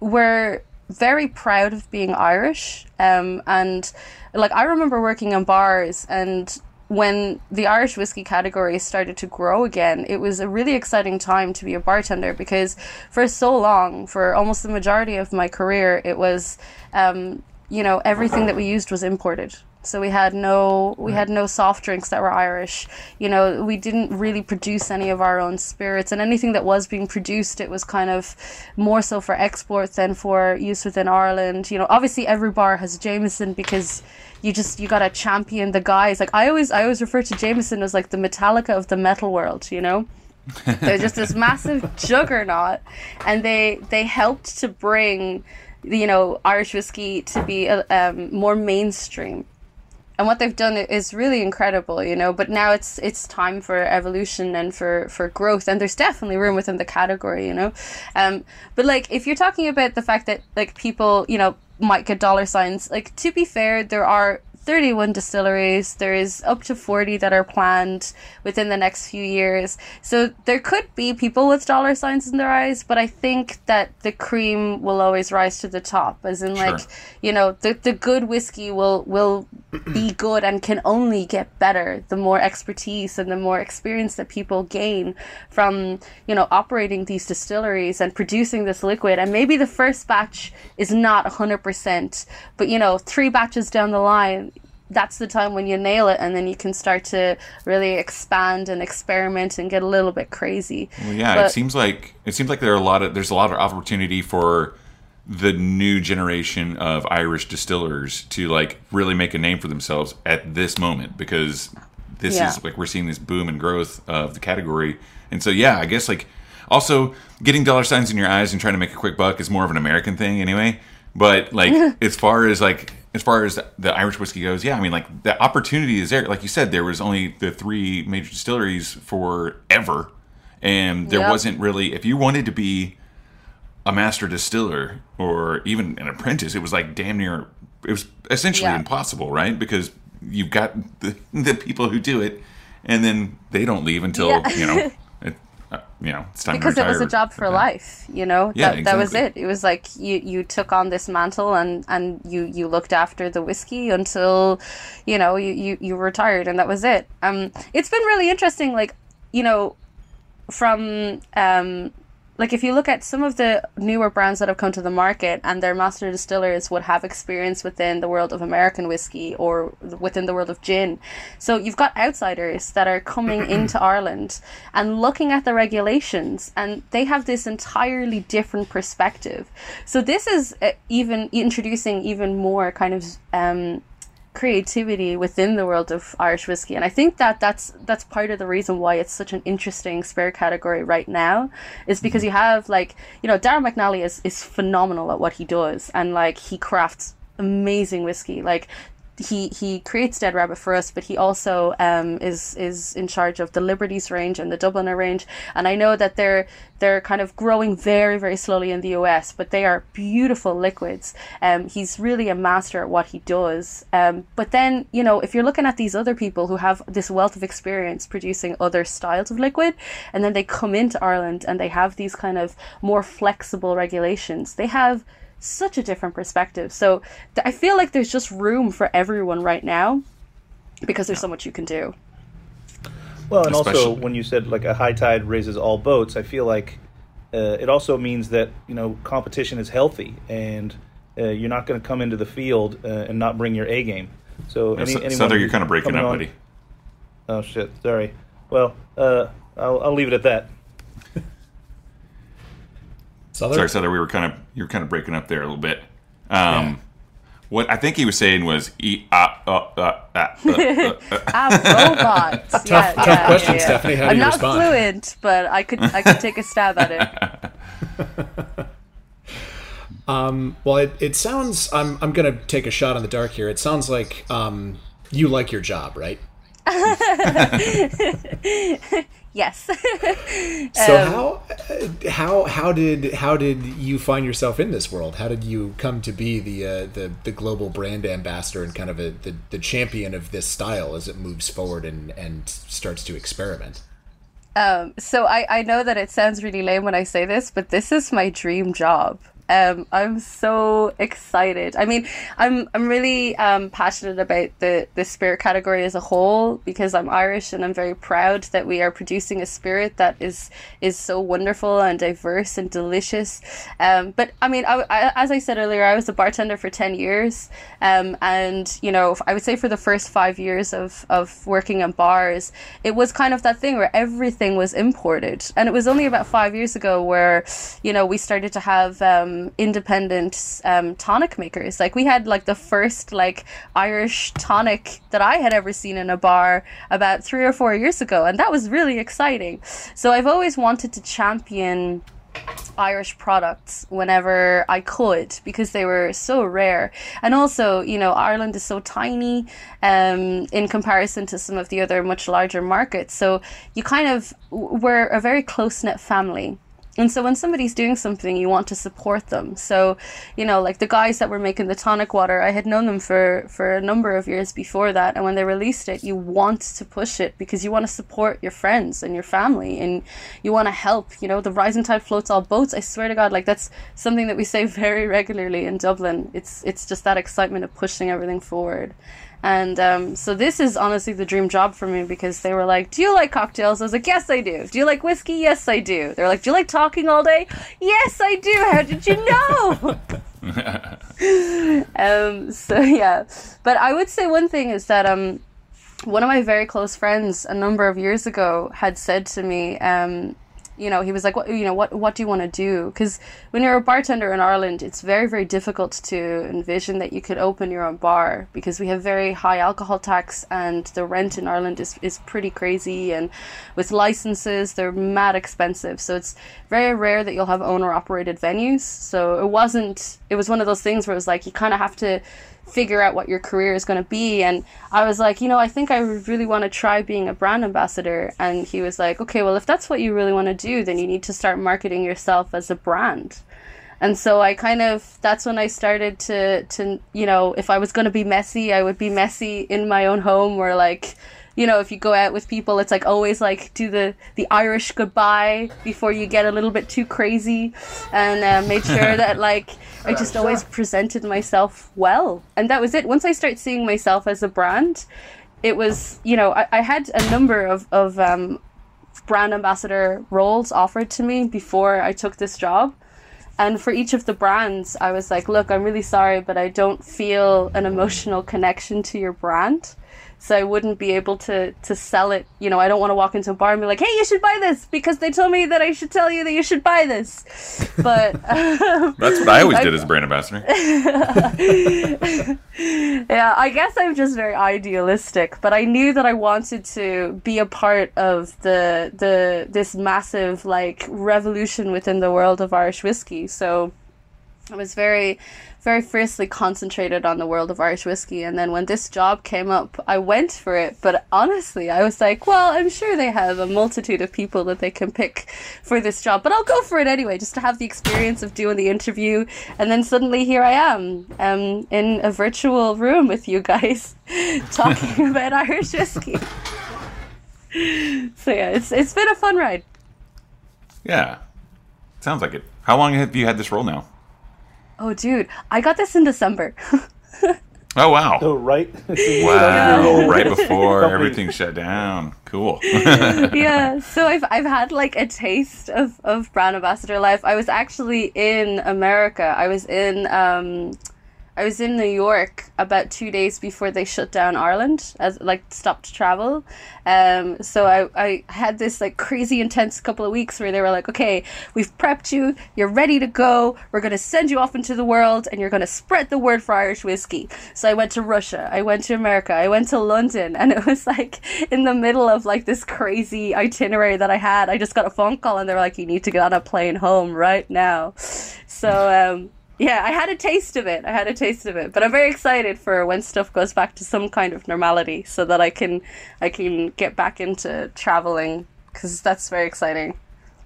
we're very proud of being Irish. Um, and like I remember working in bars and when the Irish whiskey category started to grow again, it was a really exciting time to be a bartender because for so long, for almost the majority of my career, it was, um, you know, everything that we used was imported. So we had no we had no soft drinks that were Irish. You know, we didn't really produce any of our own spirits, and anything that was being produced, it was kind of more so for export than for use within Ireland. You know, obviously every bar has Jameson because you just you gotta champion the guys. Like I always I always refer to Jameson as like the Metallica of the metal world. You know. They're just this massive juggernaut, and they they helped to bring, you know, Irish whiskey to be uh, um, more mainstream and what they've done is really incredible you know but now it's it's time for evolution and for for growth and there's definitely room within the category you know. Um but like if you're talking about the fact that like people you know might get dollar signs like to be fair there are 31 distilleries. There is up to 40 that are planned within the next few years. So there could be people with dollar signs in their eyes, but I think that the cream will always rise to the top. As in, Sure. like, you know, the, the good whiskey will, will be good and can only get better the more expertise and the more experience that people gain from, you know, operating these distilleries and producing this liquid. And maybe the first batch is not 100%, but, you know, three batches down the line, that's the time when you nail it and then you can start to really expand and experiment and get a little bit crazy. Well, yeah, But- it seems like it seems like there are a lot of there's a lot of opportunity for the new generation of Irish distillers to like really make a name for themselves at this moment because this Yeah. is like we're seeing this boom and growth of the category. And so yeah, I guess like also getting dollar signs in your eyes and trying to make a quick buck is more of an American thing anyway. But like as far as like as far as the Irish whiskey goes, yeah, I mean like the opportunity is there. Like you said, there was only the three major distilleries forever and there Yep. wasn't really if you wanted to be a master distiller or even an apprentice it was like damn near it was essentially Yeah. impossible right because you've got the, the people who do it and then they don't leave until Yeah. you know uh, you know it's time because it was a job for life you know? Yeah, that, that was it. It was like you you took on this mantle and and you you looked after the whiskey until you know you you, you retired and that was it. Um it's been really interesting like you know from um like if you look at some of the newer brands that have come to the market and their master distillers would have experience within the world of American whiskey or within the world of gin. So you've got outsiders that are coming into Ireland and looking at the regulations and they have this entirely different perspective. So this is uh, even introducing even more kind of um creativity within the world of Irish whiskey, and I think that that's that's part of the reason why it's such an interesting spare category right now, is mm-hmm. because you have like you know Darren McNally is is phenomenal at what he does, and like he crafts amazing whiskey, like. He, he creates Dead Rabbit for us, but he also um, is is in charge of the Liberties range and the Dubliner range. And I know that they're they're kind of growing very very slowly in the US, but they are beautiful liquids. Um, he's really a master at what he does. Um, but then you know if you're looking at these other people who have this wealth of experience producing other styles of liquid, and then they come into Ireland and they have these kind of more flexible regulations, they have such a different perspective. So th- I feel like there's just room for everyone right now because there's so much you can do. Well, and also when you said like a high tide raises all boats, I feel like uh, it also means that you know competition is healthy, and uh, you're not going to come into the field uh, and not bring your A game. So, Yeah, any, so- anyone you're kind of breaking coming up on- buddy Oh shit! Sorry. Well, uh, I'll, I'll leave it at that. Sother? sorry Sother, we were kind of you were kind of breaking up there a little bit um what I think he was saying was e ah uh, uh, uh, uh, uh, uh, Ah, robots. tough, yeah, tough yeah, question, yeah. Stephanie. How do I'm you not respond? fluent, but I could I could take a stab at it. Well, it, it sounds. I'm I'm gonna take a shot in the dark here. It sounds like um, you like your job, right? Yes. So Um, how uh, how how did how did you find yourself in this world? How did you come to be the uh, the the global brand ambassador and kind of a, the the champion of this style as it moves forward and and starts to experiment? Um, so I, I know that it sounds really lame when I say this, but this is my dream job. Um, I'm so excited. I mean, I'm I'm really um, passionate about the the spirit category as a whole because I'm Irish and I'm very proud that we are producing a spirit that is is so wonderful and diverse and delicious. Um, but I mean, I, I, as I said earlier, I was a bartender for ten years, um, and you know, I would say for the first five years of of working in bars, it was kind of that thing where everything was imported, and it was only about five years ago where, you know, we started to have um, independent um, tonic makers. Like we had like the first like Irish tonic that I had ever seen in a bar about three or four years ago, and that was really exciting. So I've always wanted to champion Irish products whenever I could because they were so rare. And also, you know, Ireland is so tiny um, in comparison to some of the other much larger markets. So you kind of, we're a very close knit family. And so when somebody's doing something, you want to support them. So, you know, like the guys that were making the tonic water, I had known them for for a number of years before that. And when they released it, you want to push it because you want to support your friends and your family, and you want to help. You know, the rising tide floats all boats. I swear to God, like that's something that we say very regularly in Dublin. It's it's just that excitement of pushing everything forward. And um, so this is honestly the dream job for me because they were like, "Do you like cocktails?" I was like, "Yes, I do." "Do you like whiskey?" "Yes, I do." They're like, "Do you like talking all day?" "Yes, I do." How did you know? um, so yeah, but I would say one thing is that um, one of my very close friends a number of years ago had said to me, um, you know, he was like, what, you know, what, what do you want to do? Because when you're a bartender in Ireland, it's very, very difficult to envision that you could open your own bar because we have very high alcohol tax and the rent in Ireland is, is pretty crazy. And with licenses, they're mad expensive. So it's very rare that you'll have owner operated venues. So it wasn't, it was one of those things where it was like, you kind of have to figure out what your career is going to be. And I was like, you know, I think I really want to try being a brand ambassador. And he was like, okay, well, if that's what you really want to do, then you need to start marketing yourself as a brand. And so I kind of that's when I started to to you know if I was going to be messy I would be messy in my own home or like you know if you go out with people it's like always like do the the Irish goodbye before you get a little bit too crazy. And uh, made sure that like I just always presented myself well. And that was it. Once I started seeing myself as a brand it was you know I, I had a number of of um, brand ambassador roles offered to me before I took this job. And for each of the brands, I was like, look, I'm really sorry, but I don't feel an emotional connection to your brand. So I wouldn't be able to to sell it. You know, I don't want to walk into a bar and be like, "Hey, you should buy this," because they told me that I should tell you that you should buy this. But um, That's what I always did as a brand ambassador. yeah, I guess I'm just very idealistic, but I knew that I wanted to be a part of the the this massive like revolution within the world of Irish whiskey. So I was very very fiercely concentrated on the world of Irish whiskey and then when this job came up I went for it but honestly I was like well I'm sure they have a multitude of people that they can pick for this job but I'll go for it anyway just to have the experience of doing the interview and then suddenly here I am um, in a virtual room with you guys talking about Irish whiskey so yeah it's it's been a fun ride Yeah. Sounds like it. How long have you had this role now? Oh dude I got this in December Oh wow. So right, Wow. Right before everything shut down. Cool. yeah so i've i've had like a taste of of brand ambassador life i was actually in america i was in um i was in new york about two days before they shut down ireland as like stopped travel. Um so i i had this like crazy intense couple of weeks where they were like okay we've prepped you. You're ready to go. We're to send you off into the world and you're to spread the word for irish whiskey. So i went to russia. I went to america. I went to london. And it was like in the middle of like this crazy itinerary that i had i just got a phone call and they were like you need to get on a plane home right now. So um yeah, I had a taste of it. I had a taste of it, but I'm very excited for when stuff goes back to some kind of normality, so that I can, I can get back into traveling because that's very exciting.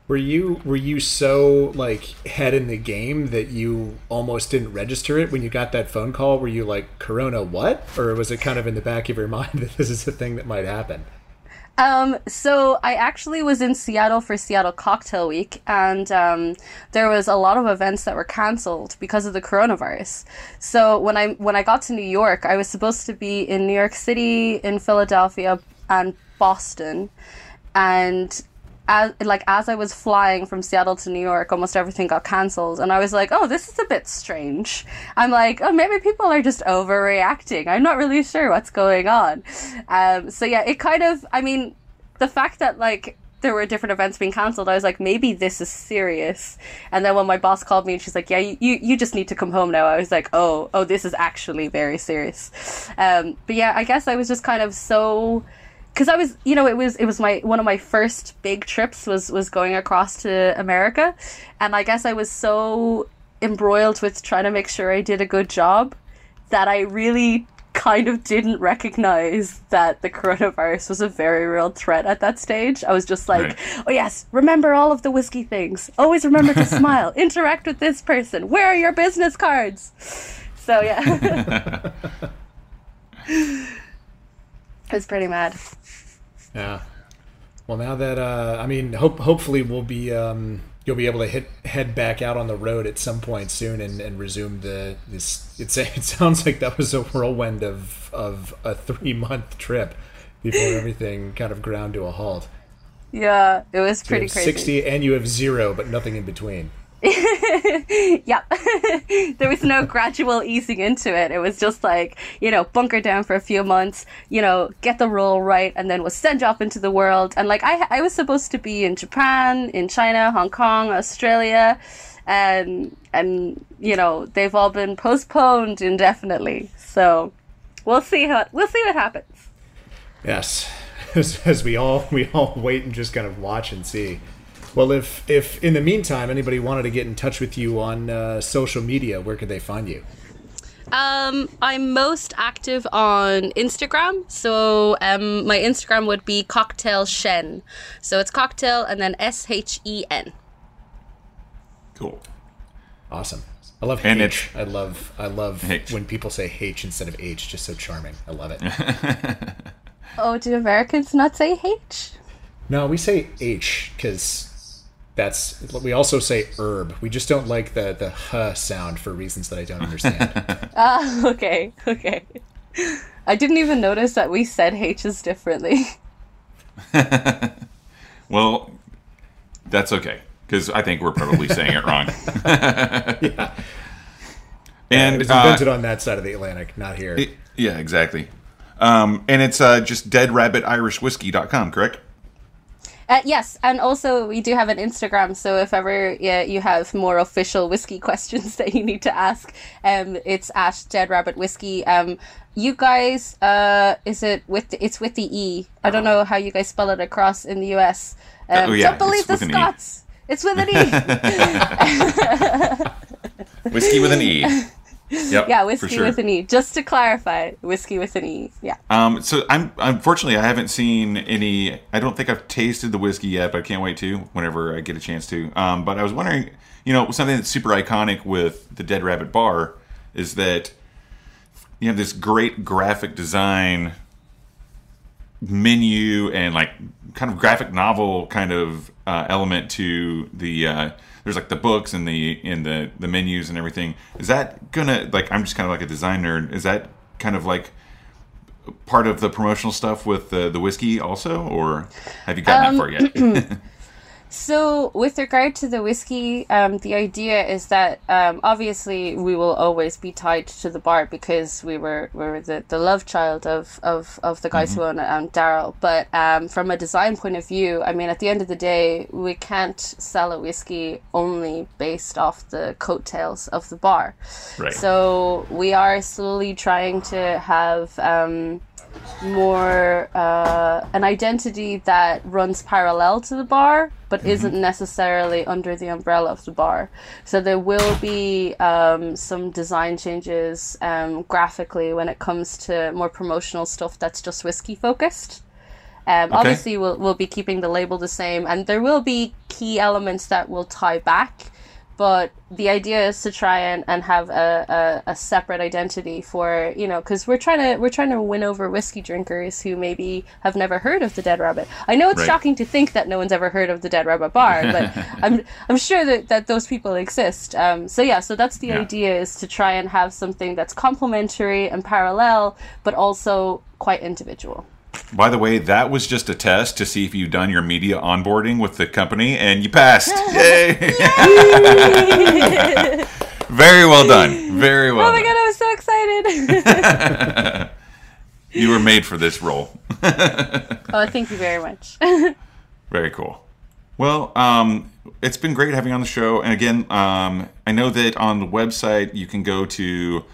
Were you were you so like head in the game that you almost didn't register it when you got that phone call? Were you like Corona what? Or was it kind of in the back of your mind that this is a thing that might happen? Um, so I actually was in Seattle for Seattle Cocktail Week, and um, there was a lot of events that were cancelled because of the coronavirus. So when I when I got to New York, I was supposed to be in New York City, in Philadelphia, and Boston, and as like as I was flying from Seattle to New York, almost everything got cancelled, and I was like, "Oh, this is a bit strange." I'm like, "Oh, maybe people are just overreacting. I'm not really sure what's going on." Um, so yeah, it kind of, I mean, the fact that like there were different events being cancelled, I was like, maybe this is serious. And then when my boss called me and she's like, "Yeah, you you just need to come home now," I was like, "Oh, oh, this is actually very serious." Um, but yeah, I guess I was just kind of so because I was, you know, it was it was my one of my first big trips was was going across to America, and I guess I was so embroiled with trying to make sure I did a good job that I really kind of didn't recognize that the coronavirus was a very real threat at that stage. I was just like, Right. oh yes, remember all of the whiskey things. Always remember to smile. Interact with this person. Where are your business cards? So yeah. it was pretty mad. Yeah. Well, now that uh, I mean, hope hopefully we'll be um, you'll be able to hit head back out on the road at some point soon and, and resume the this. It's it sounds like that was a whirlwind of of a three month trip before everything kind of ground to a halt. Yeah, it was You pretty have crazy. Sixty and you have zero, but nothing in between. Yep. there was no gradual easing into it. It was just like, you know, bunker down for a few months, you know, get the role right, and then was sent off into the world. And like, I, I was supposed to be in Japan, in China, Hong Kong, Australia, and, and, you know, they've all been postponed indefinitely. So we'll see how, we'll see what happens. Yes, as, as we all we all wait and just kind of watch and see. Well, if if in the meantime anybody wanted to get in touch with you on uh, social media, where could they find you? Um, I'm most active on Instagram. So um, my Instagram would be Cocktail Shen. So it's cocktail and then S H E N. Cool. Awesome. I love And H. I love I love H. when people say H instead of H. Just so charming. I love it. Oh, do Americans not say H? no, we say H because that's. We also say herb. We just don't like the the h sound for reasons that I don't understand. Ah, okay, okay. I didn't even notice that we said H's differently. Well, that's okay because I think we're probably saying it wrong. it And was uh, invented on that side of the Atlantic, not here. it- yeah, exactly. Um, and it's uh, just deadrabbitirishwhiskey.com, correct? Uh, yes, and also we do have an Instagram, so if ever yeah, you have more official whiskey questions that you need to ask, um, it's at Dead Rabbit Whiskey. Um, you guys, uh, is it with the, it's with the E? I don't know how you guys spell it across in the US. Um, Oh, yeah, don't believe the an E. Scots. It's with an E. Whiskey with an E. Yep, yeah, whiskey sure. with an E. Just to clarify, whiskey with an E. Yeah. Um, so I'm unfortunately I haven't seen any. I don't think I've tasted the whiskey yet, but I can't wait to whenever I get a chance to. Um, but I was wondering, you know, something that's super iconic with the Dead Rabbit Bar is that you have this great graphic design menu and like kind of graphic novel kind of uh, element to the uh, there's like the books and the in the the menus and everything. Is that gonna like i'm just kind of like a design nerd. Is that kind of like part of the promotional stuff with the the whiskey also or have you gotten that um, far yet So, with regard to the whiskey, um, the idea is that um, obviously we will always be tied to the bar because we were we were the, the love child of, of, of the guys who own it, um, Daryl. But um, from a design point of view, I mean, at the end of the day, we can't sell a whiskey only based off the coattails of the bar. right So we are slowly trying to have um, more uh, an identity that runs parallel to the bar, but isn't necessarily under the umbrella of the bar. So there will be um, some design changes um, graphically when it comes to more promotional stuff that's just whiskey focused. Um, Obviously, we'll, we'll be keeping the label the same, and there will be key elements that will tie back. But the idea is to try and, and have a, a, a separate identity for you know because we're trying to we're trying to win over whiskey drinkers who maybe have never heard of the Dead Rabbit. I know it's Right. shocking to think that no one's ever heard of the Dead Rabbit Bar, but I'm I'm sure that, that those people exist. Um, so yeah, so that's the Yeah. idea is to try and have something that's complementary and parallel, but also quite individual. By the way, that was just a test to see if you've done your media onboarding with the company, and you passed. Yay! Very well done. Very well Oh my done. god, I was so excited! You were made for this role. oh, thank you very much. Very cool. Well, um, it's been great having you on the show. And again, um, I know that on the website you can go to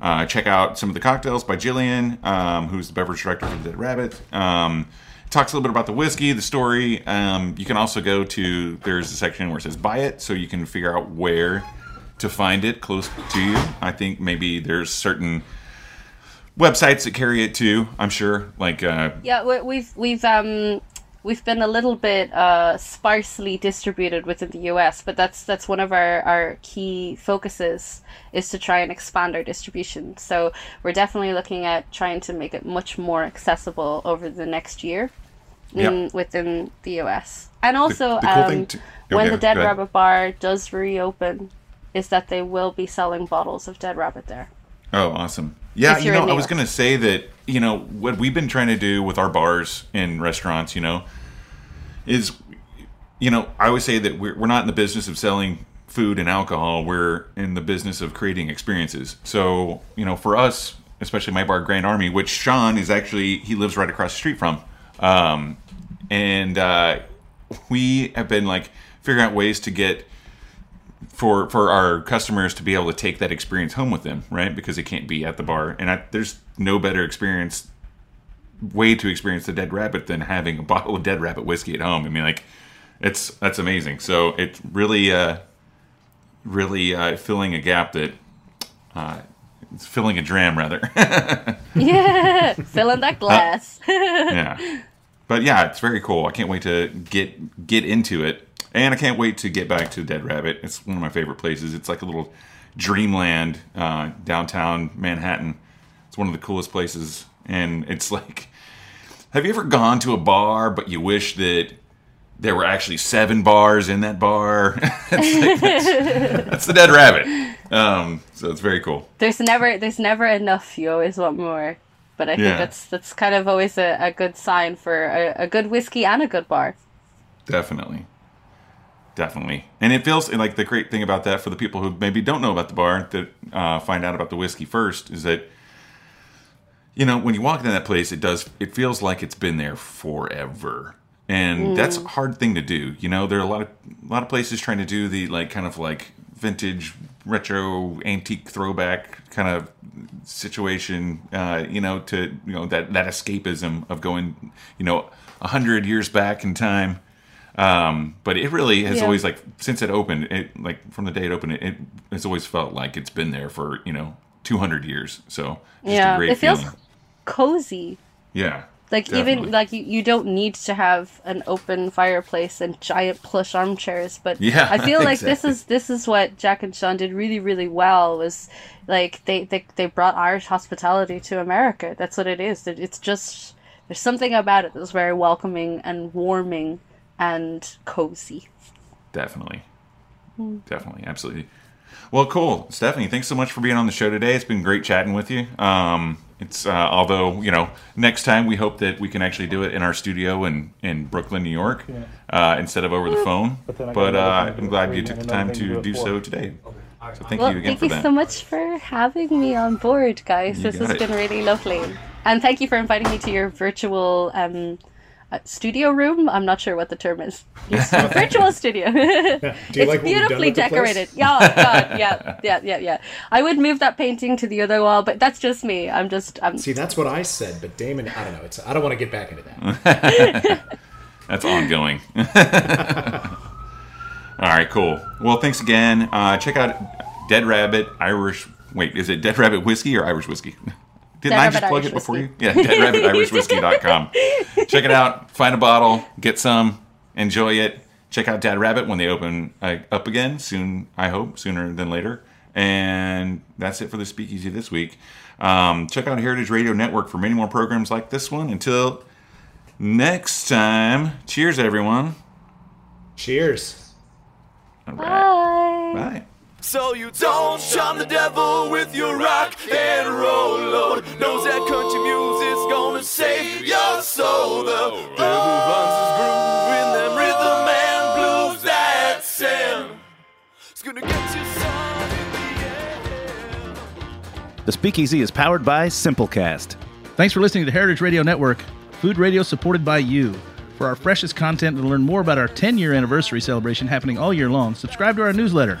uh, check out some of the cocktails by Jillian, um, who's the beverage director for the Dead Rabbit. Um, talks a little bit about the whiskey, the story. Um, you can also go to there's a section where it says buy it, so you can figure out where to find it close to you. I think maybe there's certain websites that carry it too. I'm sure, like uh, Yeah, we- we've we've um we've been a little bit uh, sparsely distributed within the US, but that's that's one of our, our key focuses is to try and expand our distribution. So we're definitely looking at trying to make it much more accessible over the next year in, Yeah. within the US. And also, the cool um, to- when the Dead. Rabbit Bar does reopen, is that they will be selling bottles of Dead Rabbit there. Oh, awesome. Yeah, you know, I was going to say that, you know, what we've been trying to do with our bars and restaurants, you know, is, you know, I always say that we're, we're not in the business of selling food and alcohol. We're in the business of creating experiences. So, you know, for us, especially my bar, Grand Army, which Sean is actually, he lives right across the street from. Um, and uh, we have been like figuring out ways to get for for our customers to be able to take that experience home with them, right? Because they can't be at the bar, and I, there's no better experience way to experience the Dead Rabbit than having a bottle of Dead Rabbit whiskey at home. I mean, like it's that's amazing. So it's really uh, really uh, filling a gap that uh, it's filling a dram rather. Yeah, filling that glass. yeah. But yeah, it's very cool. I can't wait to get get into it, and I can't wait to get back to Dead Rabbit. It's one of my favorite places. It's like a little dreamland uh, downtown Manhattan. It's one of the coolest places, and it's like, have you ever gone to a bar but you wish that there were actually seven bars in that bar? It's like- that's, that's the Dead Rabbit. Um, so it's very cool. there's never there's never enough. You always want more. But I think Yeah. that's that's kind of always a, a good sign for a, a good whiskey and a good bar. Definitely. Definitely. And it feels and like the great thing about that for the people who maybe don't know about the bar that uh, find out about the whiskey first is that you know when you walk into that place it does it feels like it's been there forever. And that's a hard thing to do you know? There are a lot of a lot of places trying to do the like kind of like vintage retro antique throwback kind of situation uh, you know to you know that that escapism of going you know a hundred years back in time um, but it really has Yeah. always like since it opened it like from the day it opened it, it it's always felt like it's been there for you know 200 years so just yeah, a great it feels feeling cozy. yeah Like Definitely. even like you, you don't need to have an open fireplace and giant plush armchairs, but Yeah, I feel like this is this is what Jack and Sean did really really well was like they, they they brought Irish hospitality to America. That's what it is. It- It's just there's something about it that's very welcoming and warming and cozy. Definitely. Definitely. Absolutely. Well, cool. Stephanie, thanks so much for being on the show today. It's been great chatting with you. Um, it's uh, although you know next time we hope that we can actually do it in our studio in in Brooklyn, New York, uh, instead of over the phone. But then I but uh, I'm glad you you took the time to to do do so today. So thank Well, you again thank for you that. so much for having me on board, guys. You this has it. been really lovely. And thank you for inviting me to your virtual um, uh, studio room. I'm not sure what the term is. Virtual studio. Do you it's like what done beautifully the place? decorated. Yeah, God, yeah, yeah, yeah, yeah. I would move that painting to the other wall, but that's just me. I'm just, I'm, See, that's what I said, but Damon, I don't know. It's I don't want to get back into that. That's ongoing. All right, cool. Well, thanks again. Uh, check out Dead Rabbit Irish. Wait, is it Dead Rabbit whiskey or Irish whiskey? Didn't Dead I just plug Irish it before Whiskey. you? Yeah, deadrabbitirishwhiskey.com. Check it out. Find a bottle, get some, enjoy it. Check out Dead Rabbit when they open uh, up again soon, I hope, sooner than later. And that's it for the speakeasy this week. Um, check out Heritage Radio Network for many more programs like this one. Until next time, cheers, everyone. Cheers. All right. Bye. Bye. So you don't charm the devil with your rock and roll load. Knows that country music's gonna save your soul. The devil finds his groove in them rhythm and blues that sound. It's gonna get you some in the end. The Speakeasy is powered by Simplecast. Thanks for listening to Heritage Radio Network, food radio supported by you. For our freshest content and to learn more about our 10 year anniversary celebration happening all year long, subscribe to our newsletter.